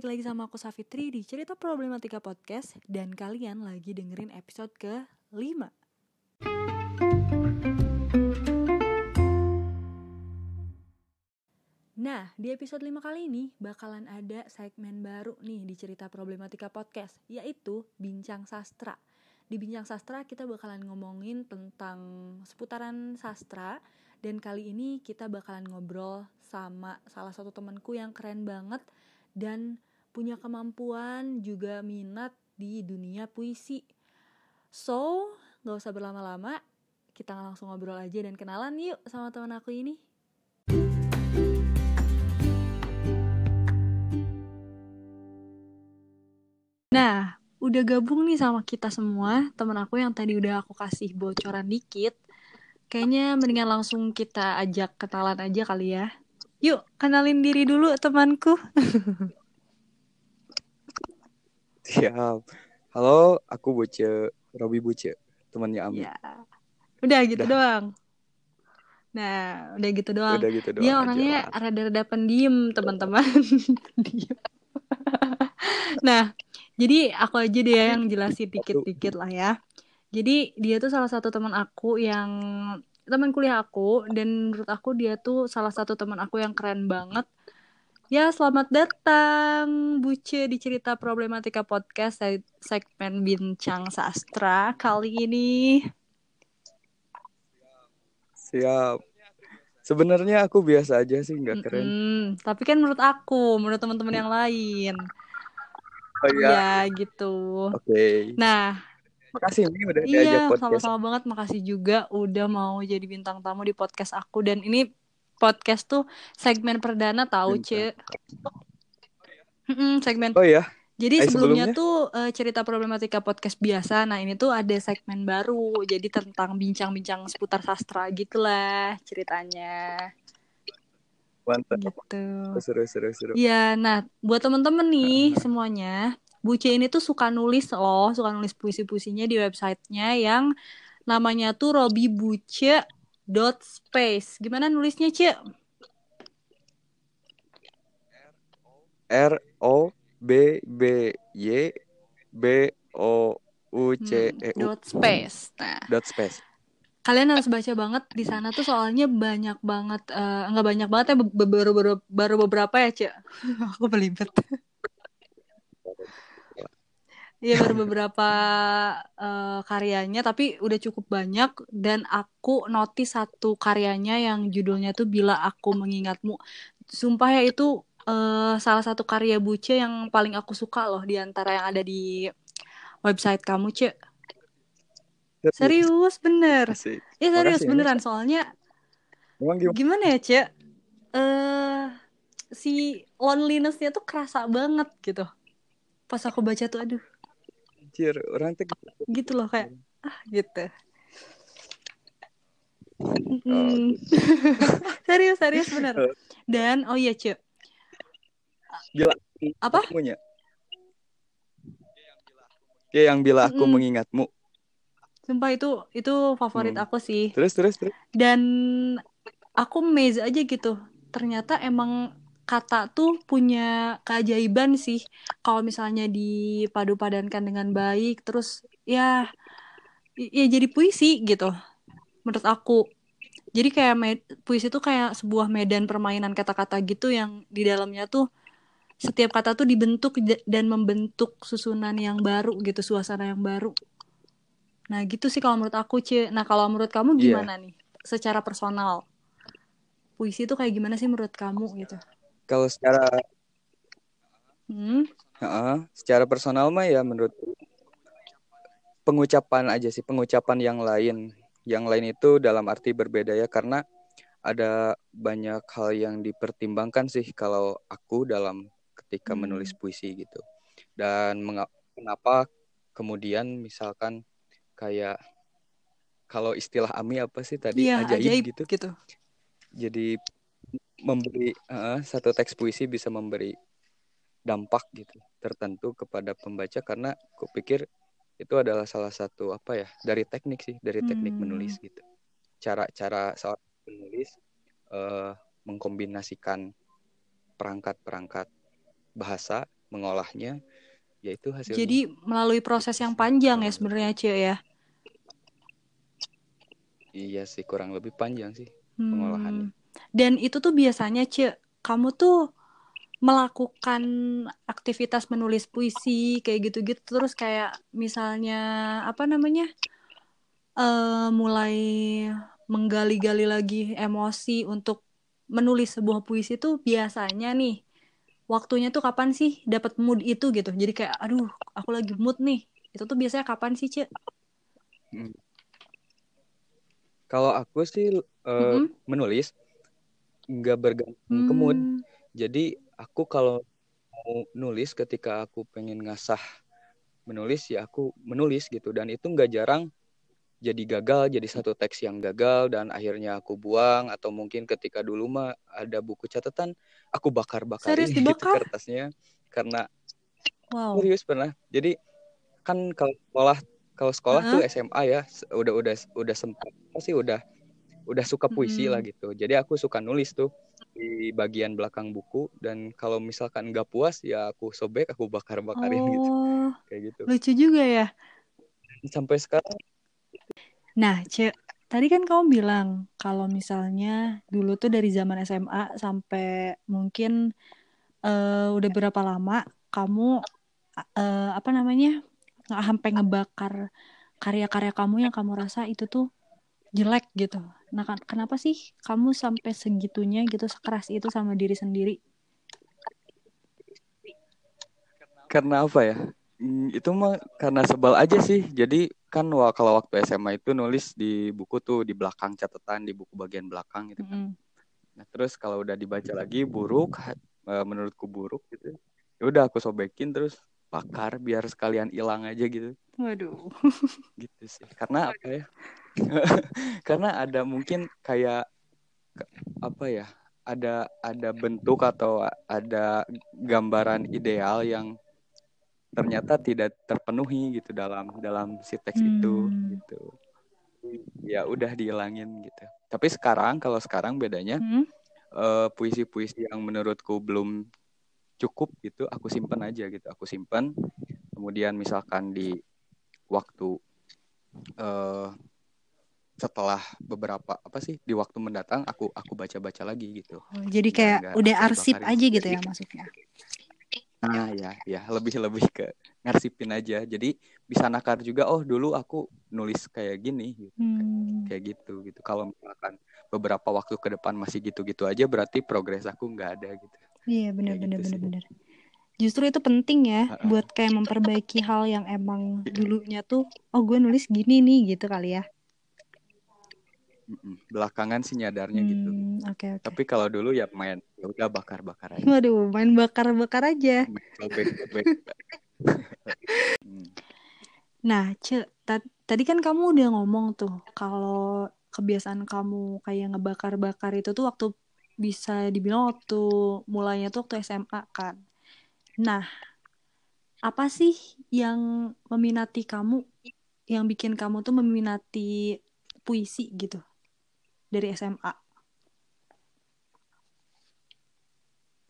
balik lagi sama aku Safitri di Cerita Problematika Podcast Dan kalian lagi dengerin episode ke-5 Nah, di episode 5 kali ini bakalan ada segmen baru nih di Cerita Problematika Podcast Yaitu Bincang Sastra. Di Bincang Sastra kita bakalan ngomongin tentang seputaran sastra Dan kali ini kita bakalan ngobrol sama salah satu temanku yang keren banget dan punya kemampuan juga minat di dunia puisi. So, gak usah berlama-lama, kita langsung ngobrol aja dan kenalan yuk sama teman aku ini. Nah, udah gabung nih sama kita semua, teman aku yang tadi udah aku kasih bocoran dikit. Kayaknya mendingan langsung kita ajak kenalan aja kali ya. Yuk, kenalin diri dulu temanku. Siap. Halo, aku Buce, Robi Buce, temannya Ami. Ya. Udah gitu udah. doang. Nah, udah gitu doang. Udah gitu doang. Dia orangnya rada-rada pendiam, teman-teman. Nah, jadi aku aja deh yang jelasin dikit-dikit lah ya. Jadi dia tuh salah satu teman aku yang teman kuliah aku dan menurut aku dia tuh salah satu teman aku yang keren banget. Ya, selamat datang Buce di cerita problematika podcast segmen bincang sastra kali ini. Siap. Sebenarnya aku biasa aja sih, nggak keren. Mm -mm, tapi kan menurut aku, menurut teman-teman yang lain. Oh iya. Ya, gitu. Oke. Okay. Nah, Makasih nih udah iya, diajak podcast. Iya, sama-sama banget. Makasih juga udah mau jadi bintang tamu di podcast aku. Dan ini podcast tuh segmen perdana tahu, Ce. segmen. Oh ya. Jadi eh, sebelumnya, sebelumnya tuh uh, cerita problematika podcast biasa. Nah ini tuh ada segmen baru. Jadi tentang bincang-bincang seputar sastra gitulah ceritanya. Mantap. Gitu. Seru seru seru. Iya, nah buat temen-temen nih semuanya, Buce ini tuh suka nulis loh, suka nulis puisi-puisinya di websitenya yang namanya tuh Robi Buce dot space. Gimana nulisnya, Cie? R O B B Y B O U C E U dot space. Nah, dot space. Kalian harus baca banget di sana tuh soalnya banyak banget uh, nggak banyak banget ya baru baru baru beberapa ya, Cek. Aku belibet. Iya baru beberapa uh, karyanya tapi udah cukup banyak dan aku notice satu karyanya yang judulnya tuh Bila Aku Mengingatmu. Sumpah ya itu uh, salah satu karya Buce yang paling aku suka loh di antara yang ada di website kamu, Cek. Serius bener. Iya serius Makasih, beneran soalnya gimana? gimana ya, Cek? Uh, si lonelinessnya tuh kerasa banget gitu. Pas aku baca tuh aduh anjir orang tuh gitu. gitu loh kayak ah gitu oh, serius serius bener oh. dan oh iya cuy Gila. apa punya ya yang bila aku mm. mengingatmu sumpah itu itu favorit hmm. aku sih terus terus terus dan aku amazed aja gitu ternyata emang kata tuh punya keajaiban sih. Kalau misalnya dipadu-padankan dengan baik terus ya ya jadi puisi gitu menurut aku. Jadi kayak med- puisi itu kayak sebuah medan permainan kata-kata gitu yang di dalamnya tuh setiap kata tuh dibentuk dan membentuk susunan yang baru gitu suasana yang baru. Nah gitu sih kalau menurut aku cie nah kalau menurut kamu iya. gimana yeah. nih? Secara personal. Puisi itu kayak gimana sih menurut kamu gitu kalau secara hmm? uh, secara personal mah ya menurut pengucapan aja sih pengucapan yang lain. Yang lain itu dalam arti berbeda ya karena ada banyak hal yang dipertimbangkan sih kalau aku dalam ketika hmm. menulis puisi gitu. Dan kenapa kemudian misalkan kayak kalau istilah Ami apa sih tadi? Iya, ajaib, ajaib gitu. gitu. Jadi memberi uh, satu teks puisi bisa memberi dampak gitu tertentu kepada pembaca karena aku pikir itu adalah salah satu apa ya dari teknik sih dari teknik hmm. menulis gitu cara-cara seorang penulis uh, mengkombinasikan perangkat-perangkat bahasa mengolahnya yaitu hasilnya Jadi melalui proses yang panjang ya sebenarnya Cie ya. Iya sih kurang lebih panjang sih Hmm. pengolahannya. Dan itu tuh biasanya Cie, kamu tuh melakukan aktivitas menulis puisi kayak gitu-gitu terus kayak misalnya apa namanya? eh mulai menggali-gali lagi emosi untuk menulis sebuah puisi tuh biasanya nih waktunya tuh kapan sih dapat mood itu gitu. Jadi kayak aduh, aku lagi mood nih. Itu tuh biasanya kapan sih, Cie? Hmm. Kalau aku sih eh, Mm-mm. menulis nggak bergantung ke mood. Hmm. Jadi aku kalau mau nulis ketika aku pengen ngasah menulis ya aku menulis gitu dan itu nggak jarang jadi gagal jadi satu teks yang gagal dan akhirnya aku buang atau mungkin ketika dulu mah ada buku catatan aku bakar-bakarin Serius gitu kertasnya karena Wow. serius pernah. Jadi kan kalau sekolah kalau sekolah tuh Heeh. SMA ya udah udah udah sempat sih udah udah suka puisi Mm-mm. lah gitu. Jadi aku suka nulis tuh di bagian belakang buku dan kalau misalkan nggak puas ya aku sobek aku bakar-bakarin gitu Oh, kayak gitu. lucu juga ya. Sampai sekarang Nah, Ce, tadi kan kamu bilang kalau misalnya dulu tuh dari zaman SMA sampai mungkin eh, udah berapa lama kamu eh, apa namanya nggak sampai ngebakar karya-karya kamu yang kamu rasa itu tuh jelek gitu. Nah, kan- kenapa sih kamu sampai segitunya gitu sekeras itu sama diri sendiri? karena apa ya? Hmm, itu mah karena sebel aja sih. Jadi kan kalau waktu SMA itu nulis di buku tuh di belakang catatan di buku bagian belakang gitu kan. Mm-mm. Nah, terus kalau udah dibaca lagi buruk, eh, menurutku buruk gitu. Ya udah aku sobekin terus bakar biar sekalian hilang aja gitu. Waduh. Gitu sih. Karena apa ya? Karena ada mungkin kayak apa ya? Ada ada bentuk atau ada gambaran ideal yang ternyata tidak terpenuhi gitu dalam dalam si teks itu Hmm. gitu. Ya udah dihilangin gitu. Tapi sekarang kalau sekarang bedanya Hmm? eh, puisi-puisi yang menurutku belum cukup gitu aku simpan aja gitu aku simpan kemudian misalkan di waktu eh setelah beberapa apa sih di waktu mendatang aku aku baca-baca lagi gitu Oh, jadi kayak nggak udah arsip aja gitu ya maksudnya. nah ya ya lebih lebih ke ngarsipin aja jadi bisa nakar juga oh dulu aku nulis kayak gini gitu. Hmm. kayak gitu gitu kalau misalkan beberapa waktu ke depan masih gitu-gitu aja berarti progres aku nggak ada gitu Iya benar benar gitu benar benar. Justru itu penting ya Ha-ha. buat kayak memperbaiki hal yang emang dulunya tuh oh gue nulis gini nih gitu kali ya. Belakangan sih nyadarnya gitu Hmm, oke oke. Tapi kalau dulu ya main ya udah bakar-bakar aja. Waduh, main bakar-bakar aja. Nah, Ce, ta- tadi kan kamu udah ngomong tuh kalau kebiasaan kamu kayak ngebakar-bakar itu tuh waktu bisa dibilang waktu mulainya tuh waktu SMA kan. Nah, apa sih yang meminati kamu, yang bikin kamu tuh meminati puisi gitu dari SMA?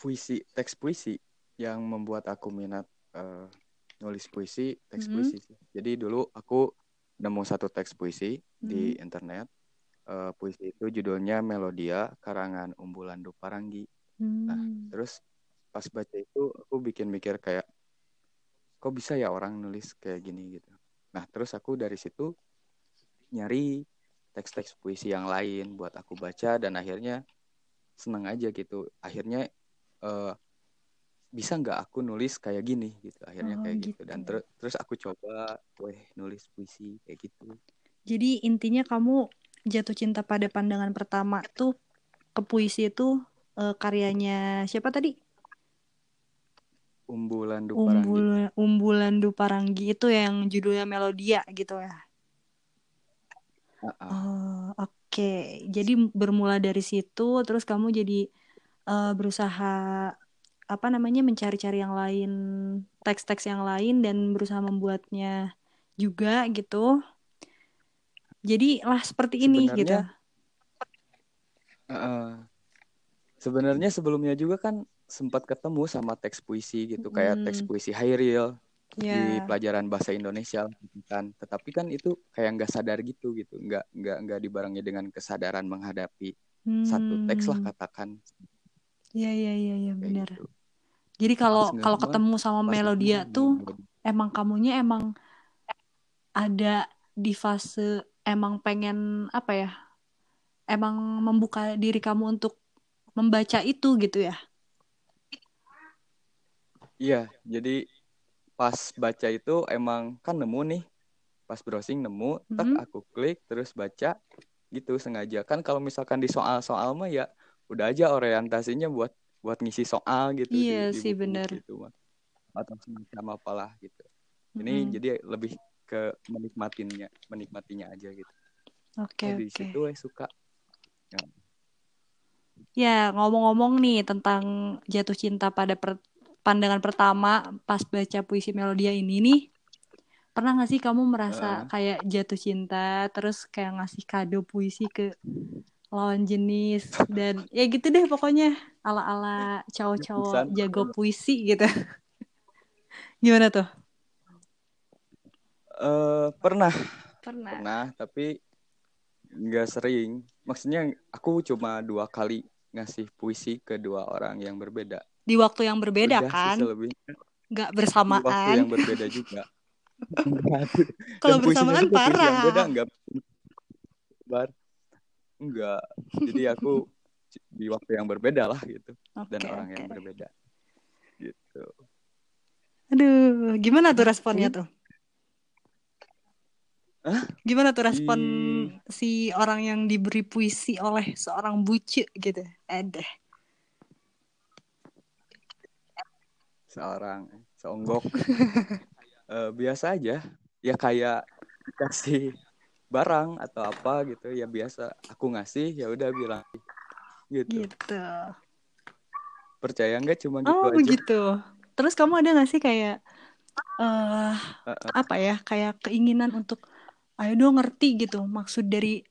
Puisi, teks puisi yang membuat aku minat eh, nulis puisi, teks Mhm. puisi sih. Jadi dulu aku nemu satu teks puisi di Mhm. internet. Eh, puisi itu judulnya Melodia karangan Umbulan Duparangi. Nah, Hmm. terus pas baca itu aku bikin mikir kayak kok bisa ya orang nulis kayak gini gitu. Nah, terus aku dari situ nyari teks-teks puisi yang lain buat aku baca dan akhirnya seneng aja gitu. Akhirnya eh, bisa nggak aku nulis kayak gini gitu. Akhirnya Oh, kayak gitu. gitu. Dan ter- terus aku coba, weh nulis puisi kayak gitu. Jadi intinya kamu jatuh cinta pada pandangan pertama tuh ke puisi itu eh, karyanya siapa tadi? Umbulan Duparangi. Umbulan Umbulan Duparangi itu yang judulnya Melodia gitu ya. Ah. Oh, oke. Jadi bermula dari situ terus kamu jadi eh, berusaha apa namanya mencari-cari yang lain, teks-teks yang lain dan berusaha membuatnya juga gitu. Jadi lah seperti ini Sebenarnya gitu. Heeh. Sebenarnya sebelumnya juga kan sempat ketemu sama teks puisi gitu kayak Hmm. teks puisi Hairil di Ya. pelajaran bahasa Indonesia gitu kan tetapi kan itu kayak nggak sadar gitu gitu nggak nggak nggak dibarengi dengan kesadaran menghadapi satu teks lah Hmm. katakan Iya iya iya iya kayak benar. gitu Jadi kalau kalau ketemu sama Melodia tuh Melody. emang kamunya emang ada di fase emang pengen apa ya? Emang membuka diri kamu untuk membaca itu gitu ya. iya jadi pas baca itu emang kan nemu nih pas browsing nemu tak Hmm. aku klik terus baca gitu sengaja kan kalau misalkan di soal-soal mah ya udah aja orientasinya buat buat ngisi soal gitu Iya di sih bener. gitu mah atau semacam apalah gitu ini Mm-mm. jadi lebih ke menikmatinya menikmatinya aja gitu Oke di oke. situ eh suka Ya. Ya ngomong-ngomong nih tentang jatuh cinta pada per- pandangan pertama pas baca puisi Melodia ini nih. Pernah gak sih kamu merasa Heeh. kayak jatuh cinta terus kayak ngasih kado puisi ke lawan jenis dan ya gitu deh pokoknya ala-ala cowok-cowok jago puisi gitu. Gimana tuh? Eh, pernah Pernah. pernah tapi nggak sering maksudnya aku cuma dua kali ngasih puisi ke dua orang yang berbeda Di waktu yang berbeda udah kan? selebihnya Gak di waktu bersamaan. yang berbeda juga. Kalau dan bersamaan yang beda parah. enggak bar enggak jadi aku di waktu yang berbeda lah gitu dan Oke orang oke. yang berbeda gitu Aduh, gimana tuh responnya tuh? ah Gimana tuh respon di si orang yang diberi puisi oleh seorang bucu gitu? Ada. Seorang seonggok Eh, biasa aja ya kayak dikasih barang atau apa gitu ya biasa aku ngasih ya udah bilang gitu Gitu. percaya nggak cuma gitu Oh, aja begitu. Terus kamu ada gak sih kayak eh Heeh. apa ya? Kayak keinginan untuk ayo dong ngerti gitu maksud dari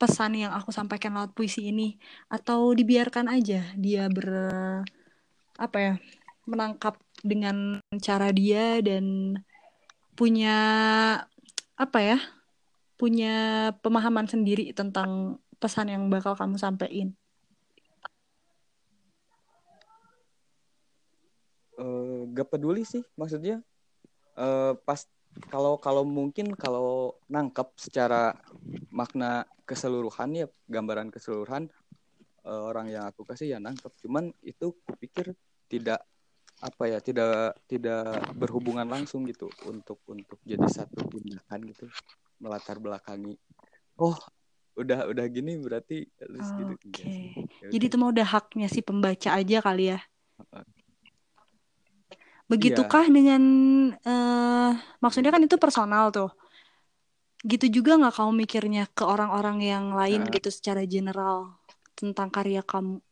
pesan yang aku sampaikan lewat puisi ini atau dibiarkan aja dia ber apa ya? Menangkap dengan cara dia dan punya apa ya? punya pemahaman sendiri tentang pesan yang bakal kamu sampaikan. Eh, gak peduli sih maksudnya eh, pas kalau kalau mungkin kalau nangkep secara makna keseluruhan ya gambaran keseluruhan eh, orang yang aku kasih ya nangkep cuman itu kupikir tidak apa ya tidak tidak berhubungan langsung gitu untuk untuk jadi satu tindakan gitu melatar belakangi oh udah udah gini berarti harus gitu Oke. enggak sih ya Jadi itu mah udah haknya si pembaca aja kali ya. Begitukah iya dengan eh maksudnya kan itu personal tuh. Gitu juga nggak kamu mikirnya ke orang-orang yang lain Heeh. gitu secara general tentang karya kamu?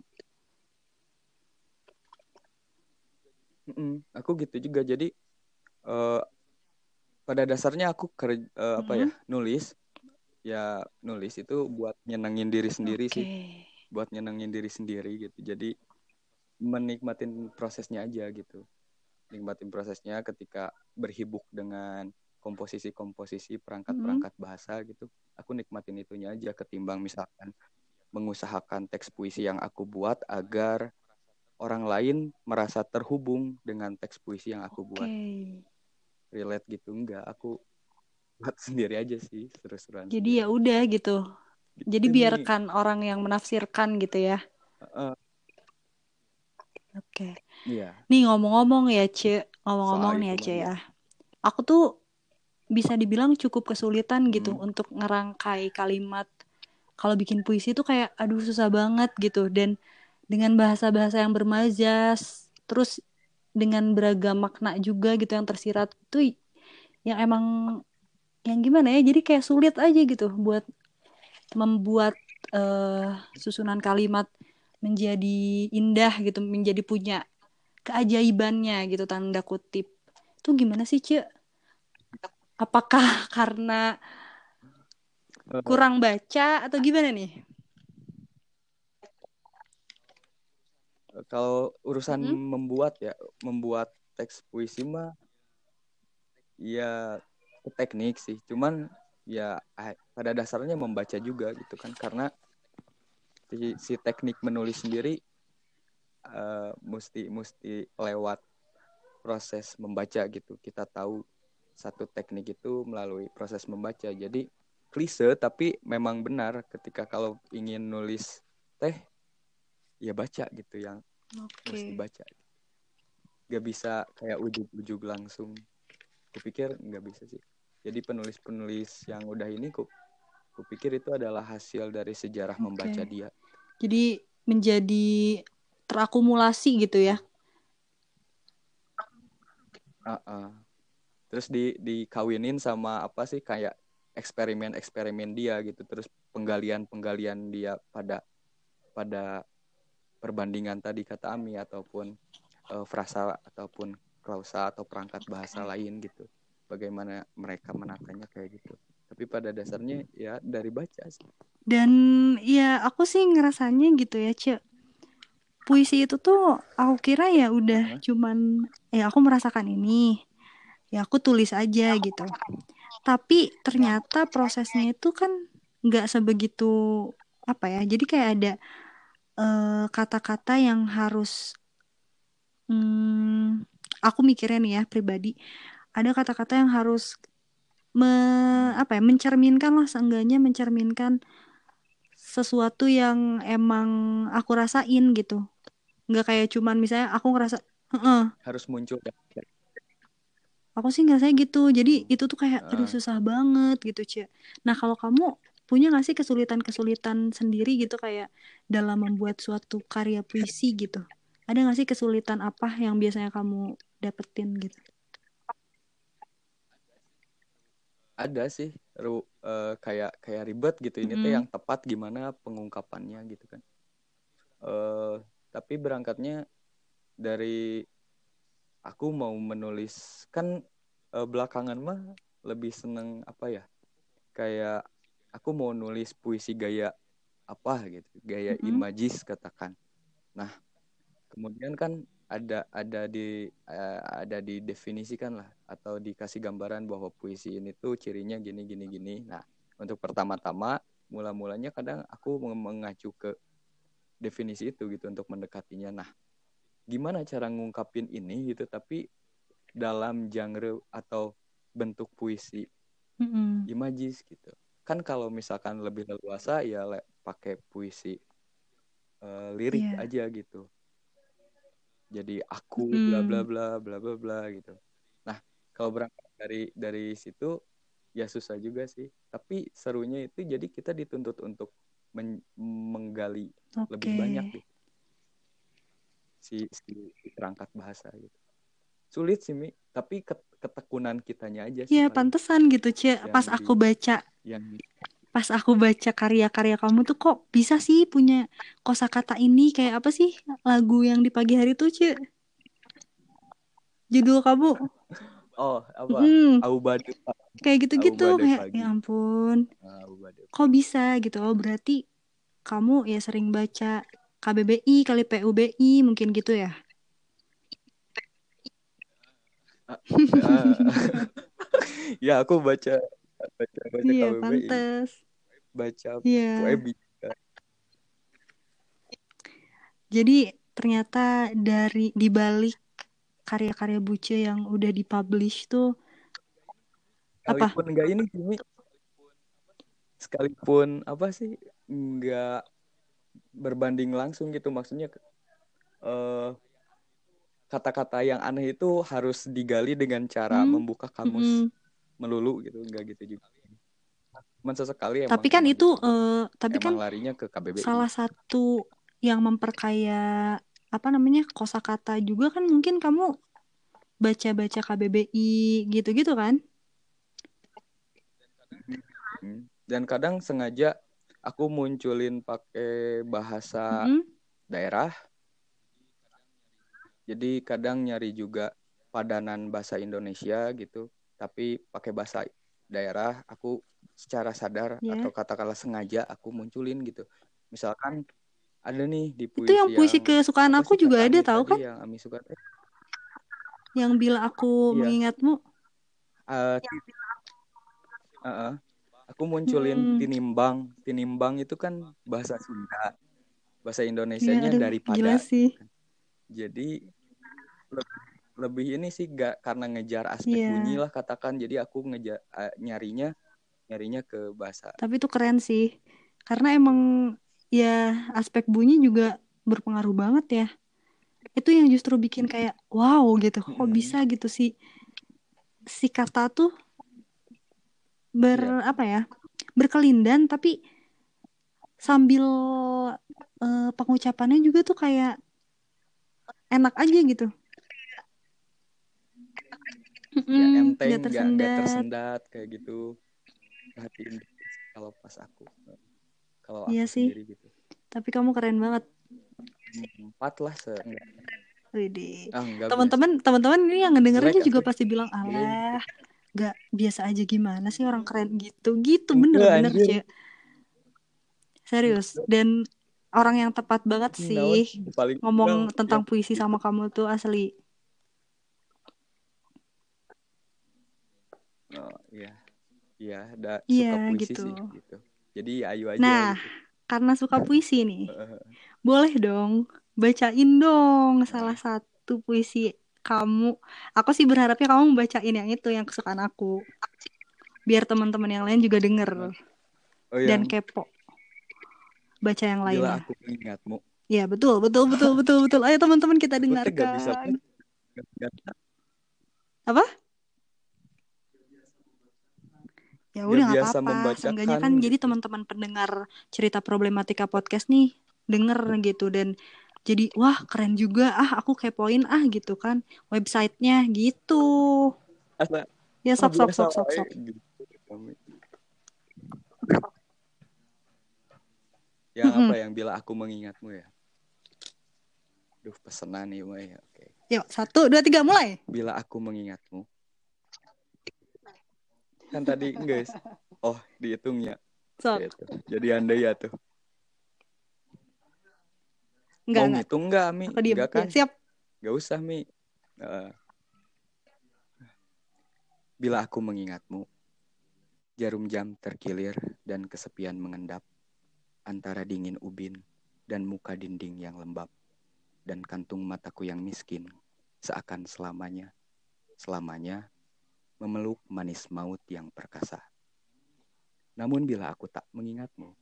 Mm-mm, aku gitu juga jadi eh, pada dasarnya aku kerja apa ya Mm-mm. nulis. Ya nulis itu buat nyenengin diri sendiri Oke. sih buat nyenengin diri sendiri gitu. Jadi menikmatin prosesnya aja gitu. Nikmatin prosesnya ketika berhibuk dengan komposisi-komposisi perangkat-perangkat bahasa gitu. Aku nikmatin itunya aja ketimbang misalkan mengusahakan teks puisi yang aku buat agar orang lain merasa terhubung dengan teks puisi yang aku buat Oke. relate gitu enggak aku buat sendiri aja sih seru-seruan Jadi ya udah gitu. Jadi gitu nih biarkan orang yang menafsirkan gitu ya. Heeh, Oke. iya Nih ngomong-ngomong ya, Ce. Ngomong-ngomong nih ya, Ce ya. Aku tuh bisa dibilang cukup kesulitan gitu hmm. untuk ngerangkai kalimat. Kalau bikin puisi tuh kayak aduh susah banget gitu dan dengan bahasa-bahasa yang bermajas, terus dengan beragam makna juga gitu yang tersirat tuh yang emang yang gimana ya? Jadi kayak sulit aja gitu buat membuat eh, susunan kalimat menjadi indah gitu, menjadi punya keajaibannya gitu tanda kutip. Itu gimana sih, Ce? Apakah karena Eh, kurang baca atau gimana nih? Kalau urusan Mm-mm. membuat ya membuat teks puisi mah ya teknik sih. Cuman ya ah, pada dasarnya membaca juga gitu kan. Karena si, si teknik menulis sendiri uh, mesti mesti lewat proses membaca gitu. Kita tahu satu teknik itu melalui proses membaca. Jadi klise tapi memang benar ketika kalau ingin nulis teh ya baca gitu yang Oke. mesti baca gak bisa kayak ujuk-ujuk langsung kupikir nggak bisa sih jadi penulis-penulis yang udah ini ku kupikir itu adalah hasil dari sejarah Oke. membaca dia Jadi menjadi terakumulasi gitu ya. Uh-uh. terus di dikawinin sama apa sih kayak eksperimen-eksperimen dia gitu terus penggalian-penggalian dia pada pada perbandingan tadi kata Ami ataupun uh, frasa ataupun klausa atau perangkat bahasa lain gitu bagaimana mereka menatanya kayak gitu tapi pada dasarnya ya dari baca sih Dan ya aku sih ngerasanya gitu ya, Cek. Puisi itu tuh aku kira ya udah Hah? cuman ya aku merasakan ini. Ya aku tulis aja gitu. Tapi ternyata prosesnya itu kan nggak sebegitu apa ya. Jadi kayak ada eh, kata-kata yang harus hmm, aku mikirnya nih ya pribadi. Ada kata-kata yang harus me, apa ya mencerminkan lah seenggaknya mencerminkan sesuatu yang emang aku rasain gitu nggak kayak cuman misalnya aku ngerasa "Heeh." harus muncul aku sih ngerasa gitu jadi itu tuh kayak aduh Ah. susah banget gitu Cia nah kalau kamu punya nggak sih kesulitan-kesulitan sendiri gitu kayak dalam membuat suatu karya puisi gitu? Ada nggak sih kesulitan apa yang biasanya kamu dapetin gitu? Ada sih ru, eh, kayak kayak ribet gitu. Ini teh Mm-mm. yang tepat gimana pengungkapannya gitu kan. Eh tapi berangkatnya dari aku mau menulis kan eh, belakangan mah lebih seneng apa ya? Kayak aku mau nulis puisi gaya apa gitu gaya Mm-mm. imajis katakan nah kemudian kan ada ada di eh, ada didefinisikan lah atau dikasih gambaran bahwa puisi ini tuh cirinya gini gini gini nah untuk pertama-tama mula-mulanya kadang aku meng- mengacu ke definisi itu gitu untuk mendekatinya nah gimana cara ngungkapin ini gitu tapi dalam genre atau bentuk puisi Mm-mm. imajis gitu kan kalau misalkan lebih leluasa ya le- pakai puisi eh, lirik Iya. aja gitu jadi aku Mm. bla bla bla bla bla bla gitu nah kalau berangkat dari dari situ ya susah juga sih tapi serunya itu jadi kita dituntut untuk men- menggali lebih Oke. banyak gitu si si perangkat bahasa gitu sulit sih mi. Tapi ket- ketekunan kitanya aja sih Iya, pantesan gitu, yang Pas di aku baca yang pas aku baca karya-karya kamu tuh kok bisa sih punya kosakata ini? Kayak apa sih lagu yang di pagi hari tuh Cek judul kamu. Oh apa? Mm, Aubade kayak gitu-gitu. Kayak ya ampun. Aubade kok bisa gitu? Oh berarti kamu ya sering baca KBBI kali PUBI mungkin gitu ya Ah, ya aku baca baca baca iya KBBI pantes. Baca iya. Puebi jadi ternyata dari dibalik karya-karya Buce yang udah dipublish tuh apa? Sekalipun enggak ini Mi. sekalipun apa sih enggak berbanding langsung gitu. Maksudnya eh kata-kata yang aneh itu harus digali dengan cara Hmm, membuka kamus mm-mm. melulu gitu enggak gitu juga cuman sesekali emang Tapi kan itu gitu eh, tapi kan larinya ke KBBI salah satu yang memperkaya apa namanya kosakata juga kan mungkin kamu baca-baca KBBI gitu-gitu kan? Hmm. dan kadang sengaja aku munculin pakai bahasa Mm-mm. daerah jadi kadang nyari juga padanan bahasa Indonesia gitu tapi pakai bahasa daerah aku secara sadar Ya. atau katakanlah sengaja aku munculin gitu misalkan ada nih di puisi itu yang puisi yang kesukaan aku sih juga ada tahu kan yang Ami suka eh, yang bila aku Iya. mengingatmu eh, eh, eh. aku munculin Mm-mm. tinimbang tinimbang itu kan bahasa Sunda bahasa Iya, Indonesianya aduh, daripada gila sih jadi lebih, lebih ini sih gak karena ngejar aspek Iya. bunyi lah katakan. Jadi aku ngejar eh, nyarinya nyarinya ke bahasa. Tapi itu keren sih. Karena emang ya aspek bunyi juga berpengaruh banget ya. Itu yang justru bikin kayak wow gitu. Kok Mm-mm. bisa gitu sih? Si kata tuh ber Iya. apa ya berkelindan tapi sambil eh, pengucapannya juga tuh kayak enak aja gitu ya Mm-mm, enteng nggak nggak nggak tersendat tersendat kayak gitu perhatiin sih kalau pas aku kalau aku Iya sih. sendiri gitu tapi kamu keren banget empat lah se Widih. ah teman-teman teman-teman ini yang ngedengernya Jelek juga aku. pasti bilang Iya. alah nggak biasa aja gimana sih orang keren gitu gitu Enggak, bener-bener. Cie. serius dan orang yang tepat banget. Naon sih paling ngomong enggak, tentang ya, puisi sama kamu tuh asli oh, iya. Iya ada Iya, suka puisi gitu. sih gitu. Jadi ayu aja Nah, gitu. karena suka puisi nih boleh dong bacain dong salah satu puisi kamu. Aku sih berharapnya kamu bacain yang itu yang kesukaan aku. Biar teman-teman yang lain juga denger oh. Dan yang kepo. Baca yang lainnya. aku mengingatmu Ya betul betul betul betul betul. Ayo teman-teman kita gak bisa dengarkan. gak- gak- Apa? Ya udah nggak apa-apa. Seenggaknya kan jadi teman-teman pendengar cerita problematika podcast nih denger gitu dan jadi wah keren juga ah aku kepoin ah gitu kan websitenya gitu. Asa- Ya sok wae sok. gitu. Kami. yang Mm-mm. apa yang bila aku mengingatmu ya Duh pesenan nih Mai. Oke. Yuk satu dua tiga mulai. Bila aku mengingatmu. Kan tadi guys. Oh, dihitung ya. Sok. Gitu. Jadi andai ya tuh. Enggak enggak. ngitung enggak, Mi? Aku. Enggak Ya, kan? siap. Gak usah, Mi. Eh, bila aku mengingatmu, jarum jam terkilir dan kesepian mengendap antara dingin ubin dan muka dinding yang lembab dan kantung mataku yang miskin seakan selamanya, selamanya memeluk manis maut yang perkasa. Namun bila aku tak mengingatmu,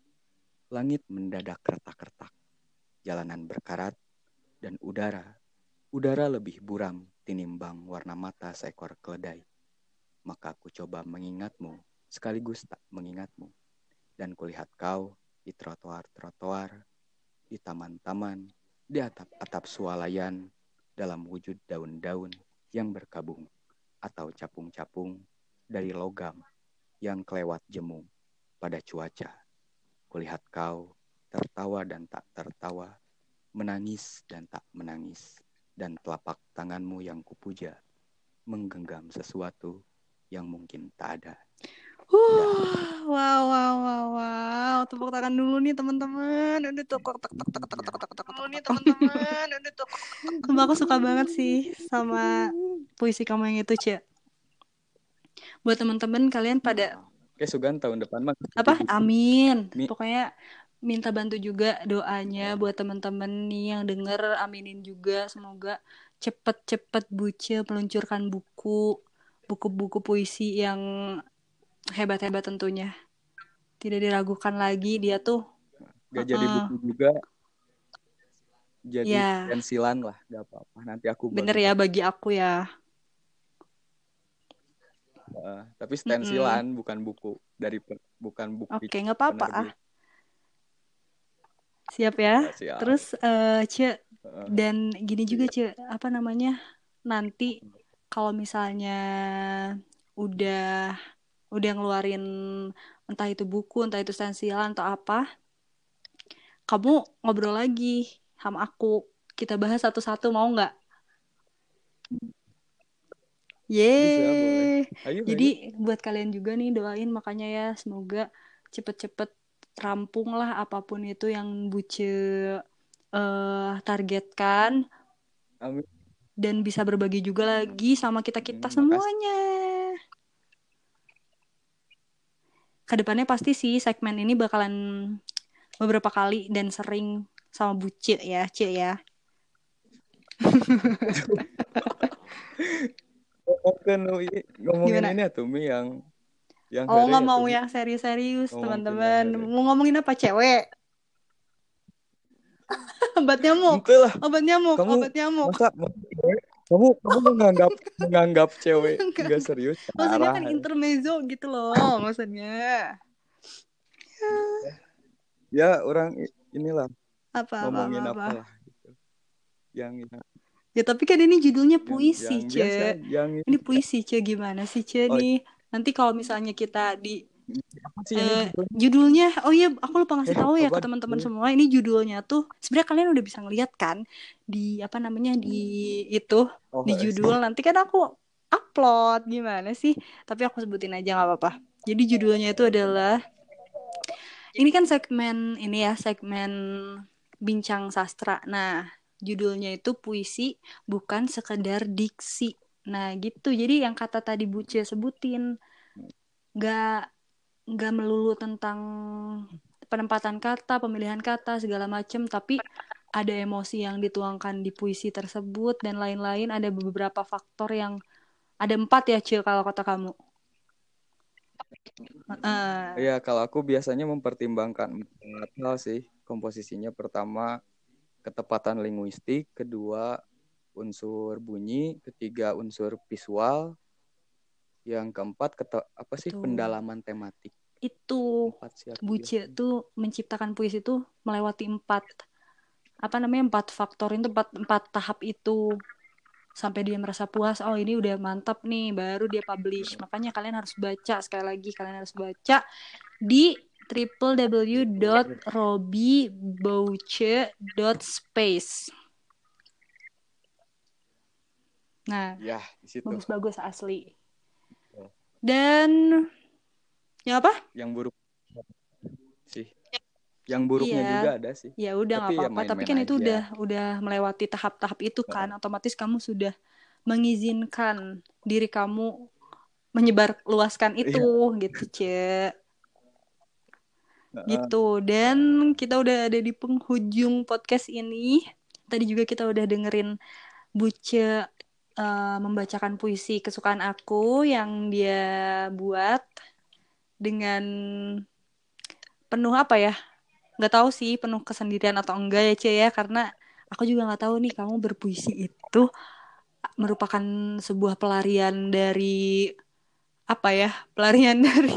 langit mendadak retak-retak, jalanan berkarat, dan udara Udara lebih buram tinimbang warna mata seekor keledai. Maka aku coba mengingatmu, sekaligus tak mengingatmu. Dan kulihat kau di trotoar-trotoar, di taman-taman, di atap-atap swalayan, dalam wujud daun-daun yang berkabung, atau capung-capung dari logam yang kelewat jemu pada cuaca. Kulihat kau tertawa dan tak tertawa, menangis dan tak menangis dan telapak tanganmu yang kupuja menggenggam sesuatu yang mungkin tak ada. Uh, wow, wow, wow, wow. Tepuk tangan dulu nih teman-teman. Udah tuh tek tek tek tek tek tek tek dulu nih teman-teman. Udah tuh. Sumpah aku suka banget sih sama puisi kamu yang itu, Cia. Buat teman-teman kalian pada Oke, Sugan tahun depan mah. Apa? Amin. Pokoknya minta bantu juga doanya buat teman-teman nih yang denger aminin juga semoga cepet-cepet buce meluncurkan buku buku-buku puisi yang hebat-hebat tentunya tidak diragukan lagi dia tuh Gak jadi Uh-uh. buku juga. Jadi Ya. pensilan lah, gak apa-apa. Nanti aku bener ya bagi aku ya Eh, tapi stensilan bukan buku dari bukan buku oke nggak apa-apa ah siap ya Ya, siap. terus eh Ce Eh, dan gini juga Ce apa namanya nanti kalau misalnya udah udah ngeluarin entah itu buku entah itu stensilan atau apa kamu ngobrol lagi sama aku kita bahas satu-satu mau nggak Bisa, boleh. Yeay. ayo, Jadi buat kalian juga nih doain makanya ya semoga cepet-cepet rampung lah apa pun itu yang buce uh, targetkan Amin. dan bisa berbagi juga lagi sama kita kita Hmm, semuanya. Ke depannya pasti sih segmen ini bakalan beberapa kali dan sering sama bucit ya, Cik ya. Ngomongin ngomongin Gimana? ini ya Tumi yang yang Oh hari nggak ya, mau yang serius-serius teman-teman. Mau ngomongin apa cewek? obat nyamuk, lah obat nyamuk, Kamu obat nyamuk. masa masa cewek? Kamu kamu menganggap menganggap cewek Enggak. nggak serius Maksudnya kan intermezzo gitu loh, maksudnya. ya orang i- inilah Apa ngomongin apa. apa, apa. lah gitu yang yang, Ya tapi kan ini judulnya yang, puisi, yang Ce. biasa yang Ini puisi, Ce. Gimana sih, Ce Oh. nih? Nanti kalau misalnya kita di apa sih ini eh, judulnya? oh iya, aku lupa ngasih Eh, tahu ya ke teman-teman judulnya? semua. Ini judulnya tuh sebenarnya kalian udah bisa ngeliat kan di apa namanya di itu oh di judul. Nanti kan aku upload gimana sih? Tapi aku sebutin aja nggak apa-apa. Jadi judulnya itu adalah ini kan segmen ini ya segmen bincang sastra. Nah, judulnya itu puisi bukan sekedar diksi. Nah, gitu. Jadi yang kata tadi Buce sebutin nggak nggak melulu tentang penempatan kata, pemilihan kata segala macem, tapi ada emosi yang dituangkan di puisi tersebut dan lain-lain. Ada beberapa faktor yang ada empat ya, Cil, kalau kata kamu. Iya, kalau aku biasanya mempertimbangkan empat hal sih komposisinya. Pertama, ketepatan linguistik, kedua, unsur bunyi, ketiga, unsur visual, yang keempat, kete- apa sih Tuh. pendalaman tematik. itu Empat biasanya. tuh menciptakan puisi tuh melewati empat apa namanya empat faktor itu empat empat tahap itu sampai dia merasa puas oh ini udah mantap nih baru dia publish makanya kalian harus baca sekali lagi kalian harus baca di www.robibouche.space nah Ya, bagus-bagus asli. Dan ya apa Yang buruk sih. Yang buruknya Iya. juga ada sih. Ya udah nggak Tapi ya apa-apa. Tapi main-main kan itu aja. udah udah melewati tahap-tahap itu kan. Otomatis kamu sudah mengizinkan diri kamu menyebar luaskan Iya. itu gitu, Ce. Heeh. Gitu. Dan kita udah ada di penghujung podcast ini. Tadi juga kita udah dengerin Buce eh, membacakan puisi kesukaan aku yang dia buat dengan penuh apa ya? nggak tahu sih penuh kesendirian atau enggak ya Cie ya. Karena aku juga nggak tahu nih kamu berpuisi itu merupakan sebuah pelarian dari apa ya? Pelarian dari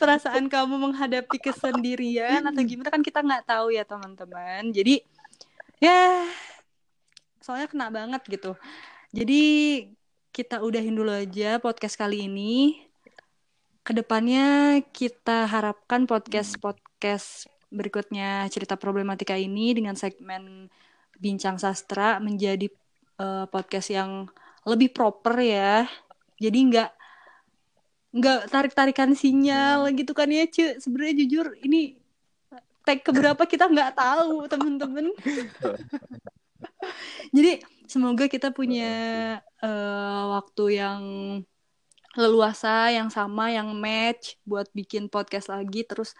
perasaan kamu menghadapi kesendirian atau gimana? Kan kita nggak tahu ya teman-teman. Jadi ya soalnya kena banget gitu. Jadi kita udahin dulu aja podcast kali ini. Ke depannya kita harapkan podcast podcast berikutnya cerita problematika ini dengan segmen bincang sastra menjadi eh, podcast yang lebih proper ya. Jadi nggak nggak tarik tarikan sinyal gitu kan ya cuy sebenarnya jujur ini tag keberapa kita nggak tahu teman-teman jadi semoga kita punya eh, waktu yang leluasa yang sama yang match buat bikin podcast lagi terus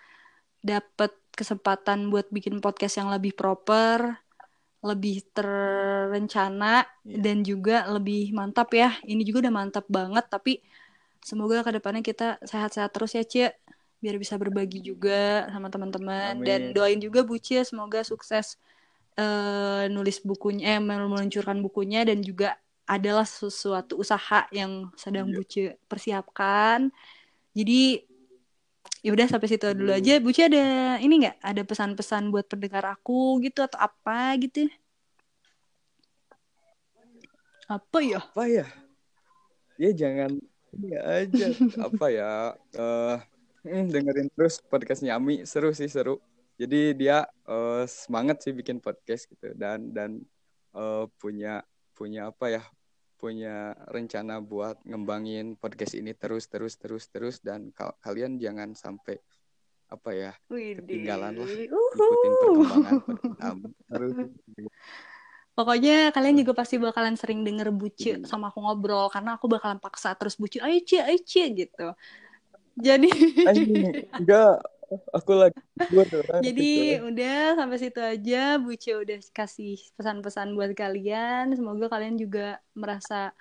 dapat kesempatan buat bikin podcast yang lebih proper lebih terencana Iya. dan juga lebih mantap ya. Ini juga udah mantap banget tapi semoga ke depannya kita sehat-sehat terus ya Cie. Biar bisa berbagi juga sama teman-teman. Dan doain juga Bu Cie semoga sukses eh, nulis bukunya eh meluncurkan bukunya dan juga adalah sesuatu usaha yang sedang Iya. Buce persiapkan. Jadi ya udah sampai situ dulu Aduh. aja. Buce ada ini nggak? Ada pesan-pesan buat pendengar aku gitu atau apa gitu? Apa ya? apa ya ya jangan ini aja apa ya hmm, dengerin terus podcastnya Ami seru sih seru jadi dia eh, semangat sih bikin podcast gitu dan dan eh, punya punya apa ya punya rencana buat ngembangin podcast ini terus terus terus terus dan ka- kalian jangan sampai apa ya Widih. ketinggalan lah Uhuh. ikutin perkembangan harus Pokoknya kalian juga pasti bakalan sering denger Buce Hmm. sama aku ngobrol karena aku bakalan paksa terus Buce, ayo Cie, ayo Cie gitu. Jadi anjing enggak aku lagi jadi gitu. udah sampai situ aja Buce udah kasih pesan-pesan buat kalian. Semoga kalian juga merasa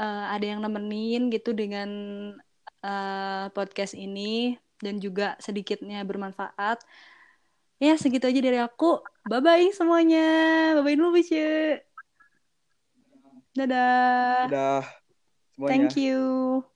eh, ada yang nemenin gitu dengan eh, podcast ini dan juga sedikitnya bermanfaat. Ya, segitu aja dari aku. Bye-bye semuanya. Bye-bye dulu, Buce. Dadah. udah semuanya Thank you.